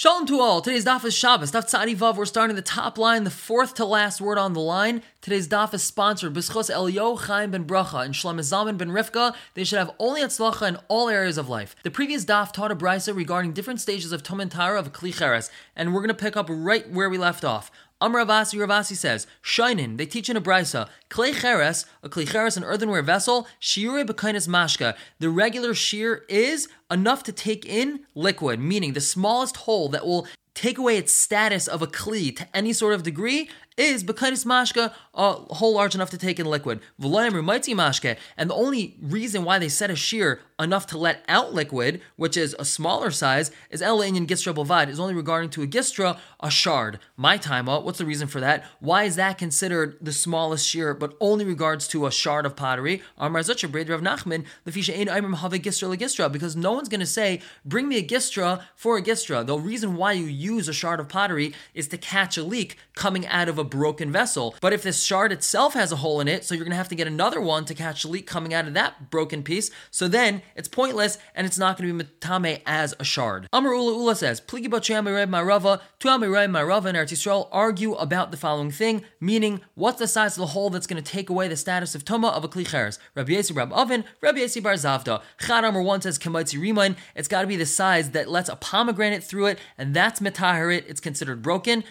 Shalom to all. Today's daf is Shabbos. Daf Tzadi Vav. We're starting the top line, the fourth to last word on the line. Today's daf is sponsored B'schos Elio Chaim ben Bracha and Shlomo Zalman ben Rivka. They should have only atzlacha in all areas of life. The previous daf taught a brisa regarding different stages of Tum Tara of Kli Cheres, and we're going to pick up right where we left off. Amr Ravasi says, Shinin, they teach in a brisa, Klei Cheres, a Klei Cheres, an earthenware vessel, Shiure Bekainis Mashka. The regular shear is enough to take in liquid, meaning the smallest hole that will take away its status of a kli to any sort of degree is Bekainis Mashka, a hole large enough to take in liquid. Mashke. And the only reason why they set a shear enough to let out liquid, which is a smaller size, is El Inyan Gistra Bovad, is only regarding to a Gistra, a shard. My time, what's the reason for that? Why is that considered the smallest shear, but only regards to a shard of pottery? Amar Zucha, Breder of Nachman, Lefisha Ein Aimim Have Gistra Legistra, because no one's going to say, bring me a Gistra for a Gistra. The reason why you use a shard of pottery is to catch a leak coming out of a broken vessel. But if this shard itself has a hole in it, so you're going to have to get another one to catch the leak coming out of that broken piece, so then it's pointless and it's not going to be metame as a shard. Amar Ula Ula says, Pligi Marava, Tu Marava and Eretz Yisrael argue about the following thing, meaning what's the size of the hole that's going to take away the status of Toma of a Kli Cheres? Rabbi Yesi Rab Oven, Rabbi Yesi Bar Zavda. Chad Amar 1 says, Kamaitzi Rimain, it's got to be the size that lets a pomegranate through it, and that's metahirit, it's considered broken.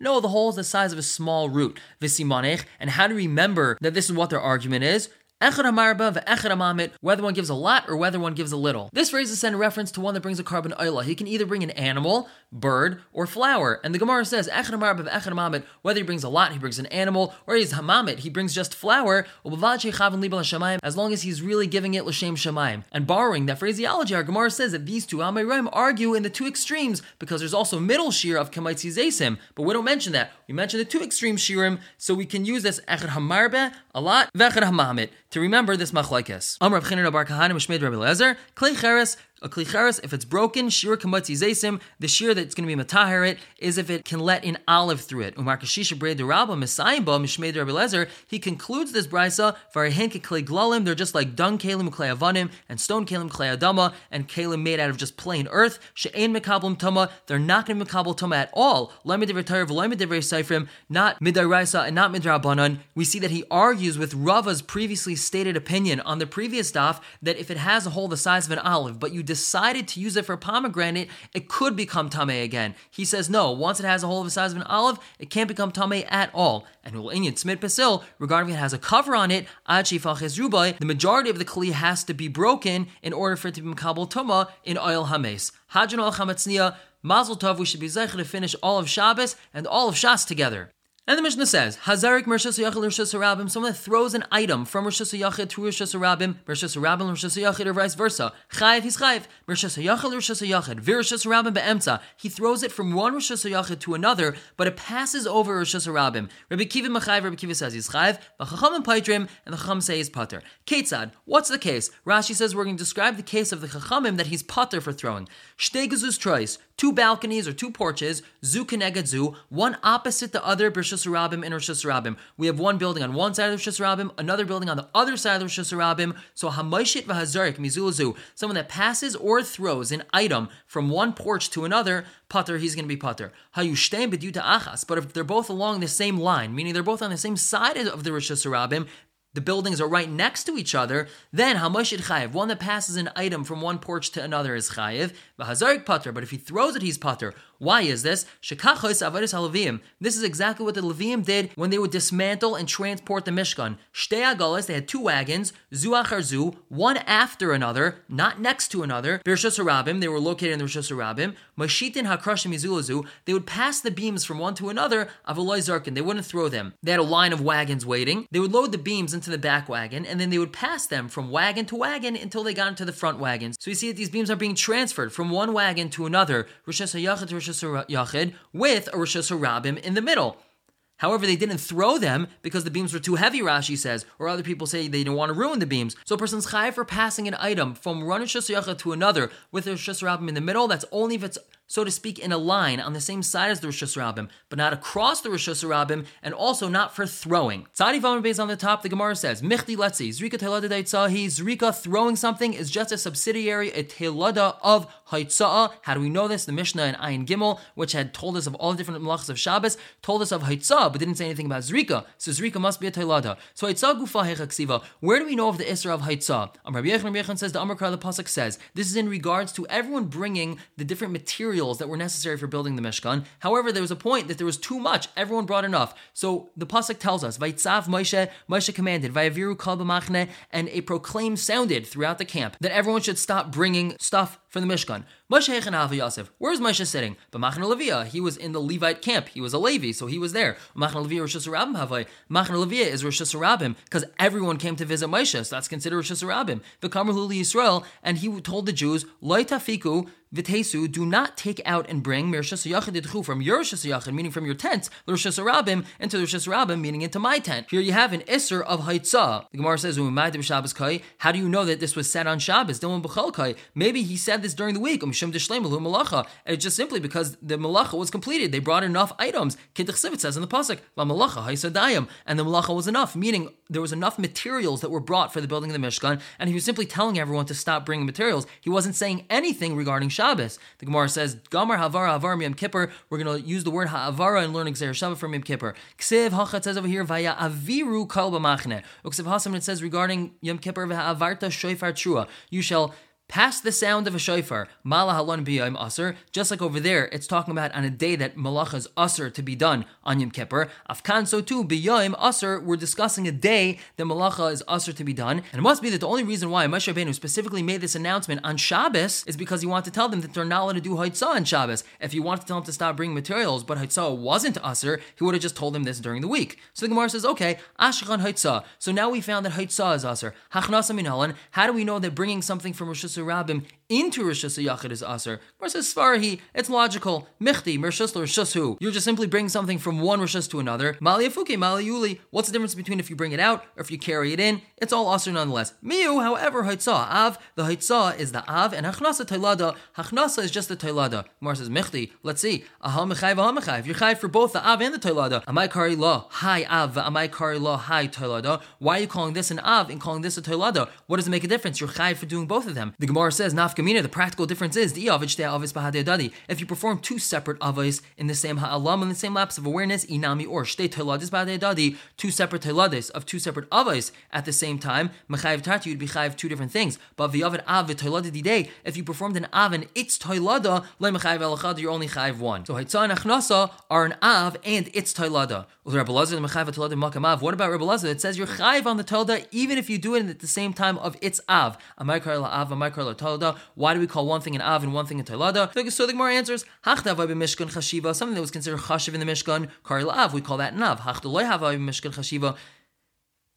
No, the hole is the size of a small root. Visimanech, and how to remember that this is what their argument is? Whether one gives a lot or whether one gives a little. This phrase is sent in reference to one that brings a carbon oila. He can either bring an animal, bird, or flower. And the Gemara says, whether he brings a lot, he brings an animal, or he's hamamit, he brings just flour, as long as he's really giving it l'shem shemaim. And borrowing that phraseology, our Gemara says that these two Amayrim argue in the two extremes because there's also middle shear of kamaitzi zesim, but we don't mention that. We mention the two extreme shirim, so we can use this echad hamarbe, a lot, vechad hamamit to remember this machlekes. Amr Rav Bar Kahana Mishmed Rabbi Lezer, Klei Cheres a klicheres, if it's broken, shir kamatzi zesim, the shir that's going to be matahirit is if it can let in olive through it. Umar kashisha breid derabba misayim ba mishmei Rabbi Lezer. He concludes this brisa varihen klei glalim. They're just like dung kalim klei and stone kalim klei and kalim made out of just plain earth. She'ain mekablim tama. They're not going to mekabel tama at all. Lemid retire v'lemid seifrim. Not midaraisa and not midrabanan. We see that he argues with Rava's previously stated opinion on the previous daf that if it has a hole the size of an olive, but you decided to use it for pomegranate, it could become tame again. He says no. Once it has a hole of the size of an olive, it can't become tame at all. And will inyan smid pasil regarding it has a cover on it, the majority of the kli has to be broken in order for it to be makabel tuma in oil hames. Hajjan al. Mazel tov, we should be zeicher to finish all of Shabbos and all of Shas together. And the Mishnah says, Hazarik Mershas Yachid Harabim, someone that throws an item from Rishas Yachid to Rishas Harabim, Mershas Harabim Rishas Yachid, or vice versa. Chayiv, he's Chayiv. Mershas Yachid Rishas Yachid. He throws it from one Rishas Yachid to another, but it passes over Rishas Harabim. Rabbi Kiva Machayiv, Rabbi Kiva says he's Chayiv, V'chacham and Paitrim, and the Chacham say he's Pater. Ketzad, what's the case? Rashi says we're going to describe the case of the Chachamim that he's Pater for throwing. Shtegazus Trois, two balconies or two porches, zu keneged zu, one opposite the other, Rabim and Rishas Rabim. We have one building on one side of Rishas Rabim, another building on the other side of Rishas Rabim. So Hamaishit v'hazarik mizulazu, someone that passes or throws an item from one porch to another, putter, he's going to be putter. Hayushtem beduta achas, but if they're both along the same line, meaning they're both on the same side of the Rabim, the buildings are right next to each other, then Hamashid Chayiv, one that passes an item from one porch to another is Chayiv, Vahazarik Pater, but if he throws it, he's Pater. Why is this? This is exactly what the Levium did when they would dismantle and transport the Mishkan. They had two wagons, Zu Achar Zu, one after another, not next to another. They were located in the Rishus they would pass the beams from one to another, Avaloi Zarkin, they wouldn't throw them. They had a line of wagons waiting. They would load the beams into the back wagon, and then they would pass them from wagon to wagon until they got into the front wagons. So you see that these beams are being transferred from one wagon to another, Yachid, with a Rishus Harabim in the middle. However, they didn't throw them because the beams were too heavy, Rashi says, or other people say they didn't want to ruin the beams. So a person's chayiv for passing an item from one Rishus to another with a Rishus Rabim in the middle, that's only if it's so to speak, in a line on the same side as the Rosh Hashanah, but not across the Rosh Hashanah, and also not for throwing. Tzadi Beis on the top, the Gemara says, Michti Letzi, Zrika Telada Daitzahi, Zrika throwing something is just a subsidiary, a Telada of Haitzah. How do we know this? The Mishnah in Ayin Gimel, which had told us of all the different malachas of Shabbos, told us of Haitzah, but didn't say anything about Zrika. So Zrika must be a Telada. So Haitzah Gufa Hechaksiva. Where do we know of the Isra of Haitzah? Um, Rabbi Yechon, says, the Amar the Pasuk says, this is in regards to everyone bringing the different materials that were necessary for building the Mishkan. However, there was a point that there was too much. Everyone brought enough. So the pasuk tells us, "Vaitzav Moshe, Moshe commanded, Vayaviru kol and a proclaim sounded throughout the camp that everyone should stop bringing stuff for the Mishkan. Moshe Hechanav Yosef. Where's Moshe sitting? B'machne Levia. He was in the Levite camp. He was a Levi, so he was there. Machne Levia Rosh Hashanah Havai. Machne Levia is Rosh Hashanah because everyone came to visit Moshe, so that's considered Rosh Hashanah. V'kamar Huli Yisrael, and he told the Jews, Loi tafiku Vitesu, do not take out and bring Mirshas Yachid from your Yachid, meaning from your tent, Roshas Rabim, into the meaning into my tent. Here you have an Isser of Haitzah. The Gemara says, How do you know that this was said on Shabbos? Maybe he said this during the week, um, and it's just simply because the malacha was completed. They brought enough items. It says in the Pasuk, and the malacha was enough, meaning there was enough materials that were brought for the building of the Mishkan, and he was simply telling everyone to stop bringing materials. He wasn't saying anything regarding Shabbos. The Gemara says, Gamar Havara Havar Yom Kippur. We're going to use the word Ha'avara and learn Xer Shabbat from Yom Kippur. Ksiv Hachat says over here, Vaya Aviru Kal B'machne. Uksiv Hasam it says regarding Yom Kippur, Va'avarta Shoifar Trua. You shall Past the sound of a shofar, mala halon biyayim aser. Just like over there, it's talking about on a day that malacha is aser to be done on Yom Kippur. Afkan so too biyayim aser. We're discussing a day that malacha is aser to be done, and it must be that the only reason why Moshe Rabbeinu specifically made this announcement on Shabbos is because he wanted to tell them that they're not allowed to do haitzah on Shabbos. If he wanted to tell them to stop bringing materials, but haitzah wasn't aser, he would have just told them this during the week. So the Gemara says, okay, ashkan haitzah. So now we found that haitzah is aser. Hachnasa min How do we know that bringing something from Rosh Rabim into Rosh Hashanah is Aser. Gemara says Svarahi, it's logical. Michti, Rishus You're just simply bringing something from one Rishus to another. Maliafuke, Maliuli. What's the difference between if you bring it out or if you carry it in? It's all Aser nonetheless. Miu, however, Haitzah, Av, the Haitzah is the Av, and Hachnasa Tailada, Hachnasa is just the Tailada. Gemara says Michti, let's see. Ahal Mechayv, Ahal Mechayv. You're Chayv for both the Av and the Tailada. Amai Kari La, Hi Av, Amai Kari La, Hi Tailada. Why are you calling this an Av and calling this a Tailada? What does it make a difference? You're Chayv for doing both of them. The Gemara says, Nafkamina, the practical difference is the avis If you perform two separate avos in the same ha'alam in the same lapse of awareness, inami or shtei teladis dadi, two separate teladis of two separate avos at the same time, mechayiv tati you'd be chayiv two different things. But v'yavid av day, if you performed an av and its teilada, le mechayiv elachad, you're only chayiv one. So haitzah and achnasa are an av and its teilada. What about Rebbe Lazar? It says you're chayiv on the telda even if you do it at the same time of its av. Amai kar la av, amai kar la. Why do we call one thing an Av and one thing a Tailada? So the Gemara answers, Hachtav Mishkan Chashiva, something that was considered Chashiv in the Mishkan, Kari Av, we call that Nav. Hachtaloi Have Mishkan Chashiva.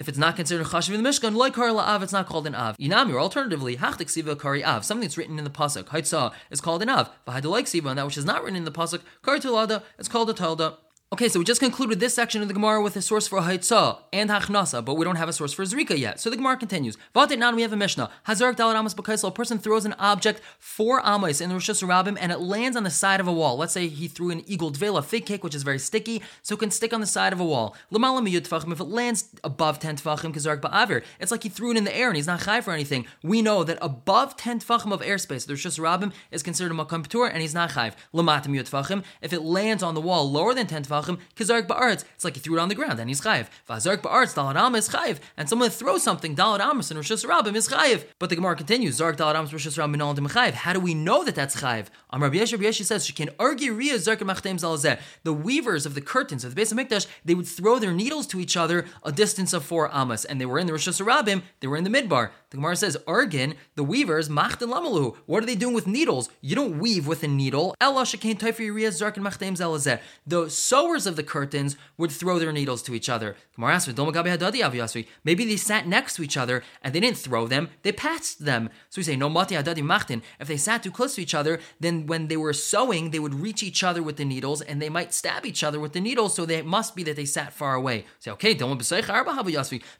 If it's not considered chashiv in the Mishkan, like kari la'av, it's not called an av. Inami, or alternatively, hachtik siva kari av, something that's written in the pasuk, haitzah, is called an av. V'haidalike siva, and that which is not written in the pasuk, kari tulada, it's called a talda. Okay, so we just concluded this section of the Gemara with a source for Haitzah and Hachnasa, but we don't have a source for Zrika yet. So the Gemara continues. Vatet now we have a Mishnah. Hazark Dalar Amos Bakaisel, a person throws an object for Amos in the Rosh Hashanah and it lands on the side of a wall. Let's say he threw an eagle dveil, a fig cake, which is very sticky, so it can stick on the side of a wall. Lamalam if it lands above 10 tfachim, Kazark Ba'avir, it's like he threw it in the air and he's not chai for anything. We know that above 10 tfachim of airspace, the Rosh Hashanah is considered a Makam and he's not chai. Lamatam Yutfachim, if it lands on the wall lower than 10 tfachim, Kazark Ba'avir, ba'aretz, it's like he threw it on the ground and he's chayiv. V'azark ba'aretz dalad am is chayiv, and someone throws something dalad amas and rishus rabim is chayiv. But the Gemara continues, zark dalad amas rishus rabim minol chayiv. How do we know that that's chayiv? Am Rabbi Yeshua Yeshi says she can argue ria zark machteim zalazeh. The weavers of the curtains of the base of Mikdash, they would throw their needles to each other a distance of four amas, and they were in the rishus rabim, they were in the midbar. The Gemara says, Argin, the weavers, machten lamalu. What are they doing with needles? You don't weave with a needle. Ella Shekain Taifer Ria Zark Machteim Zalzeh. The sewers of the curtains would throw their needles to each other. Maybe they sat next to each other and they didn't throw them, they passed them. So we say, no mati machtin. If they sat too close to each other, then when they were sewing, they would reach each other with the needles and they might stab each other with the needles, so they, must be that they sat far away. Say, okay,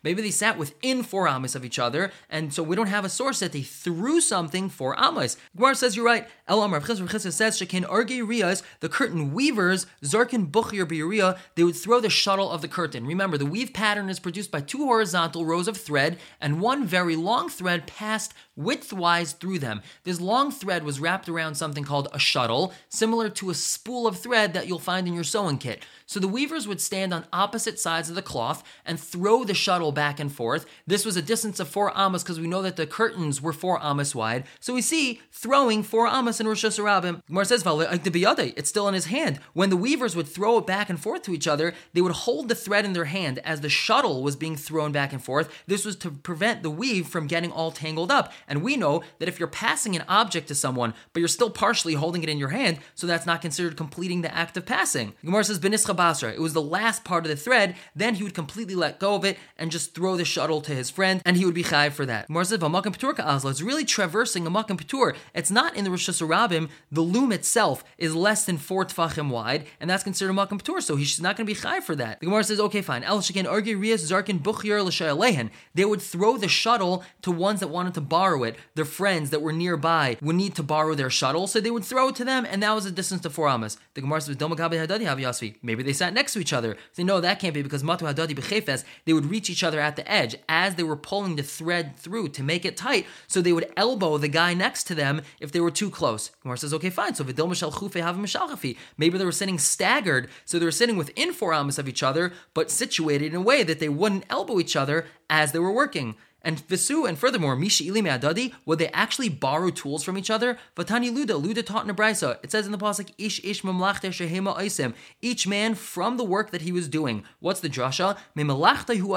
maybe they sat within four amas of each other, and so we don't have a source that they threw something for amas. Gemara says you're right. El Amar says, Shekin Arge Riyas, the curtain weavers, Zarkin Biria, they would throw the shuttle of the curtain. Remember, the weave pattern is produced by two horizontal rows of thread, and one very long thread passed widthwise through them. This long thread was wrapped around something called a shuttle, similar to a spool of thread that you'll find in your sewing kit. So the weavers would stand on opposite sides of the cloth and throw the shuttle back and forth. This was a distance of four amas because we know that the curtains were four amas wide. So we see throwing four amas in Rosh Hashanah. Gemara says, uh, it's still in his hand. When the weavers would throw it back and forth to each other, they would hold the thread in their hand as the shuttle was being thrown back and forth. This was to prevent the weave from getting all tangled up. And we know that if you're passing an object to someone, but you're still partially holding it in your hand, so that's not considered completing the act of passing. Gemara says, Basra. It was the last part of the thread. Then he would completely let go of it and just throw the shuttle to his friend, and he would be chayv for that. Mar says, It's really traversing a makam petur. It's not in the Rosh Hashanah. The loom itself is less than four tfachim wide, and that's considered makam petur, so he's not going to be chayv for that. The Gemara says, okay, fine. El Shekin Argi Rias Zarkin Bukhir. They would throw the shuttle to ones that wanted to borrow it. Their friends that were nearby would need to borrow their shuttle, so they would throw it to them, and that was a distance to four amas. The Gemara says, Maybe they sat next to each other. They know that can't be because Matu Hadadi Bechefes, they would reach each other at the edge as they were pulling the thread through to make it tight, so they would elbow the guy next to them if they were too close. Gemara says, okay, fine. So Vidil Mishal Chufe Hav Mishalchafi. Maybe they were sitting staggered, so they were sitting within four amas of each other, but situated in a way that they wouldn't elbow each other as they were working. And Visu, and furthermore, Misha Ili Adadi, would they actually borrow tools from each other? Vatani Luda, Luda taught in Abraisa. It says in the Pasuk, Ish Ish Mamlachte Shehema Isim, each man from the work that he was doing. What's the drasha? Memalachte Hu.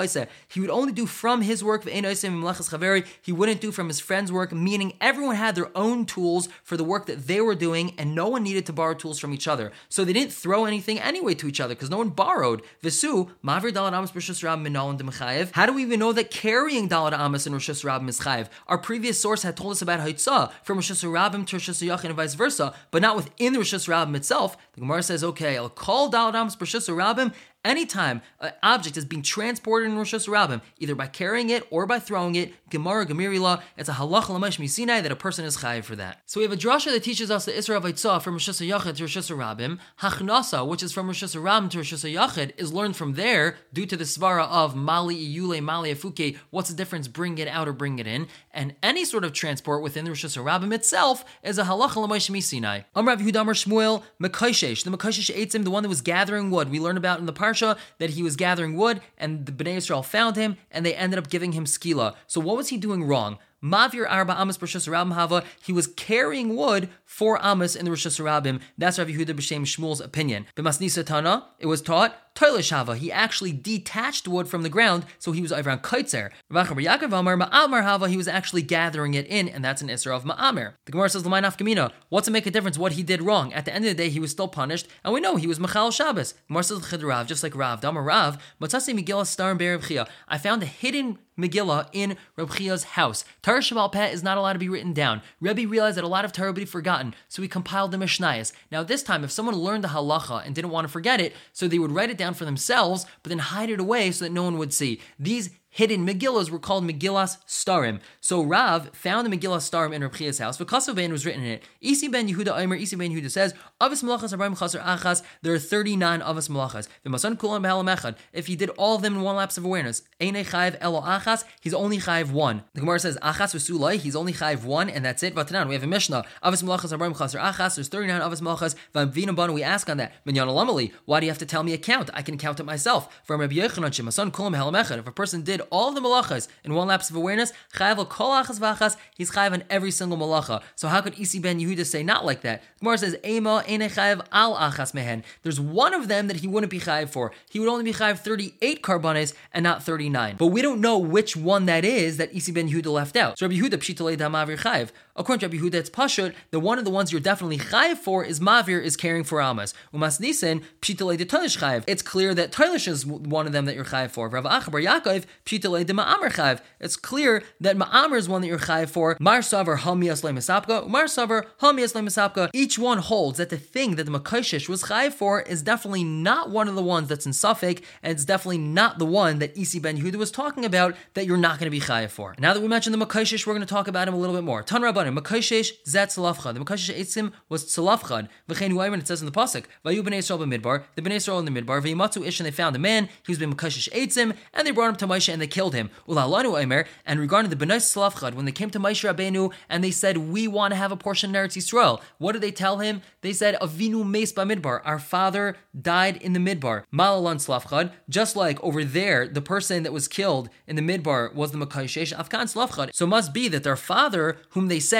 He would only do from his work, Chaveri, he wouldn't do from his friend's work, meaning everyone had their own tools for the work that they were doing, and no one needed to borrow tools from each other. So they didn't throw anything anyway to each other, because no one borrowed. Visu, Mavir Dalat Amos Minal How do we even know that carrying Dalat Amas and Rosh Hashanah is chayiv. Our previous source had told us about Haitzah from Rosh Hashanah to Rosh Hashanah and vice versa, but not within the Rosh Hashanah itself. The Gemara says, okay, I'll call Dalad Amas Rosh Hashanah Anytime an object is being transported in Rosh Hashanah, either by carrying it or by throwing it, Gemara Gemirila, it's a halach l'mash misinai that a person is chayiv for that. So we have a drasha that teaches us the Isra of Eitzah from Rosh Hashanah to Rosh Hashanah. Hachnasa, which is from Rosh Hashanah to Rosh Hashanah, is learned from there due to the svara of Mali Iyule, Mali Afuke. What's the difference? Bring it out or bring it in. And any sort of transport within the Rosh Hashanah itself is a halach l'mash misinai. Amrav Yudamar Shmuel Mekaishesh, the Mekaishesh Eitzim, the one that was gathering wood. We learn about in the parsha that he was gathering wood, and the Bnei Israel found him, and they ended up giving him skila. So what was he doing wrong? Mavir Arba Amos Rosh Hava, he was carrying wood for Amos in the Rosh Hashanah. That's Rav Yehuda B'Shem Shmuel's opinion. B'Masnisa Tana, it was taught Toilish Hava. He actually detached wood from the ground, so he was over on Kaitzer. Rav Yaakov Amar Ma'amar Hava, he was actually gathering it in, and that's an Isra of Ma'amir. The Gemara says, L'maynaf Kamina, what's to make a difference what he did wrong? At the end of the day, he was still punished, and we know he was Machal Shabbos. Gemara says, Rav, just like Rav, Damar Rav, Matzasi Megillah Star Be'er I found a hidden Megillah in Reb Chia's house. Torah Shabbat Peh is not allowed to be written down. Rebbe realized that a lot of Torah would be forgotten, so he compiled the Mishnayos. Now, this time, if someone learned the halacha and didn't want to forget it, so they would write it down for themselves, but then hide it away so that no one would see. These hidden Megillas were called Megillas Starim. So Rav found the Megillah Starim in Rav Chia's house. V'kasav ben was written in it. Isi ben Yehuda Omer, Isi ben Yehuda says, Avas malachas abayim chaser achas, there are 39 Avas malachas. V'masan kulam b'halam If he did all of them in one lapse of awareness, Eine chayv elo achas, he's only chayv one. The Gemara says, Achas v'sulai, he's only chayv one, and that's it. Vatanan, we have a Mishnah. Avas malachas abayim chaser achas, there's 39 Avas malachas. V'amvina banu, we ask on that. Minyan alamali, why do you have to tell me a count? I can count it myself. From Rabbi Yechanan, Shemasan kulam b'halam If a person did all of the malachas in one lapse of awareness, chayav kol achas v'achas, he's chayav on every single malacha. So how could Isi ben Yehuda say not like that? Gemara says, Ema ene chayav al achas mehen. There's one of them that he wouldn't be chayav for. He would only be chayav 38 karbanes and not 39. But we don't know which one that is that Isi ben Yehuda left out. So Rabbi Yehuda pshitale damavir chayav. According to Rabbi Yehuda, it's pashut. The one of the ones you're definitely chayav for is mavir is caring for almas. Umas nisan pshitale de chayav. It's clear that toilish is one of them that you're chayav for. Rav Acha bar Yaakov pshitale de ma'amr chayav. It's clear that ma'amr is one that you're chayav for. Mar savar hamias le'misapka. Mar savar hamias le'misapka. Each one holds that the thing that the makashish was chayav for is definitely not one of the ones that's in suffix, and it's definitely not the one that Isi ben Yehuda was talking about that you're not going to be chayav for. Now that we mentioned the makashish, we're going to talk about him a little bit more. Tan Rabbanim, zet tzalafchad. The makashish etzim was tzalafchad. V'chein huayman, it says in the pasuk, vayu b'nei Yisrael b'midbar. The b'nei Yisrael in the midbar. V'yimatzu ish, and they found a man. He was being makashish etzim, and they brought him to Moshe and they killed him. Ulalanu Aimer. And regarding the b'nei tzalafchad, when they came to Moshe Rabbeinu and they said, "We want to have a portion in Eretz Yisrael," what did they tell him? They said, "Avinu meis b'midbar." Our father died in the midbar. Malalan tzalafchad. Just like over there, the person that was killed in the midbar was the makashish afkan tzalafchad. So it must be that their father, whom they said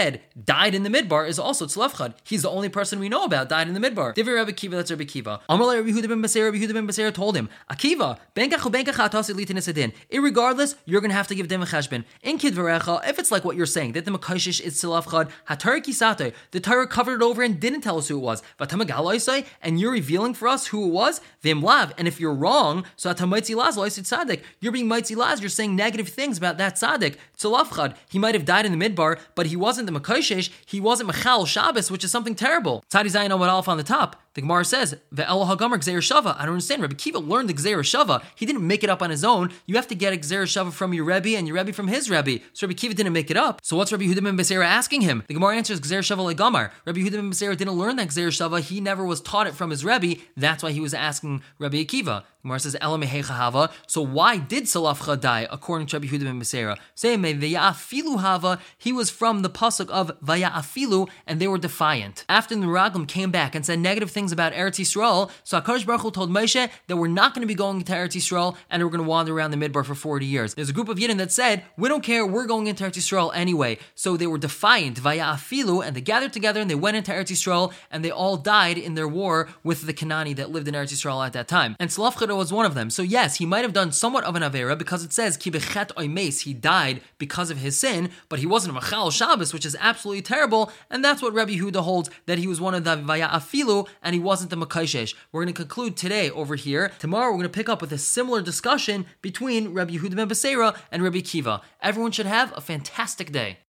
died in the midbar, is also tzalafchad. He's the only person we know about died in the midbar. Divrei Rabbi Kiva, that's Rabbi Kiva. Amalei Rabbi Yehuda ben Beseira, Rabbi Yehuda ben Beseira told him, Akiva, benkach ubenkach atasi litin Irregardless, you're going to have to give them a cheshbon. In kidvarecha, if it's like what you're saying, that the makashish is tzalafchad, hatar kisate, the Torah covered it over and didn't tell us who it was. Vatamagalaisai, and you're revealing for us who it was, vimlav. And if you're wrong, so atamaitzi laz tzaddik, you're being mighty laz, you're saying negative things about that tzaddik. Tzalafchad, he might have died in the midbar, but he wasn't the makashish, he wasn't Machal Shabbos, which is something terrible. Tzadi Zayin Omad Aleph on the top. The Gemara says, "Ve'el Hagamar Gzeir Shava." I don't understand. Rabbi Kiva learned the Gzeir Shava. He didn't make it up on his own. You have to get Gzeir Shava from your Rebbe and your Rebbe from his Rebbe. So Rabbi Kiva didn't make it up. So what's Rabbi Yehuda ben Beseira asking him? The Gemara answers Gzeir Shava Legamar. Rabbi Yehuda ben didn't learn that Gzeir Shava. He never was taught it from his Rebbe. That's why he was asking Rabbi Akiva. Gemara says Hava. So why did Salafcha die according to Rabbi Yehuda ben Beseira? Say Vaya'afilu Hava. He was from the pasuk of Vaya'afilu, and they were defiant. After the Raglam came back and said negative things about Eretz Yisrael, so Hakadosh Baruch Hu told Moshe that we're not going to be going to Eretz Yisrael and we're going to wander around the Midbar for 40 years. There's a group of Yidden that said we don't care, we're going into Eretz Yisrael anyway. So they were defiant Vaya'afilu, and they gathered together and they went into Eretz Yisrael and they all died in their war with the Kanani that lived in Eretz Yisrael at that time. And Salafcha was one of them. So yes, he might have done somewhat of an Avera because it says Kibechet Oimes, he died because of his sin, but he wasn't a Machal Shabbos, which is absolutely terrible, and that's what Rabbi Huda holds, that he was one of the Vaya Afilu, and he wasn't the Makaishesh. We're going to conclude today over here. Tomorrow we're going to pick up with a similar discussion between Rabbi Yehuda ben Beseira and Rabbi Kiva. Everyone should have a fantastic day.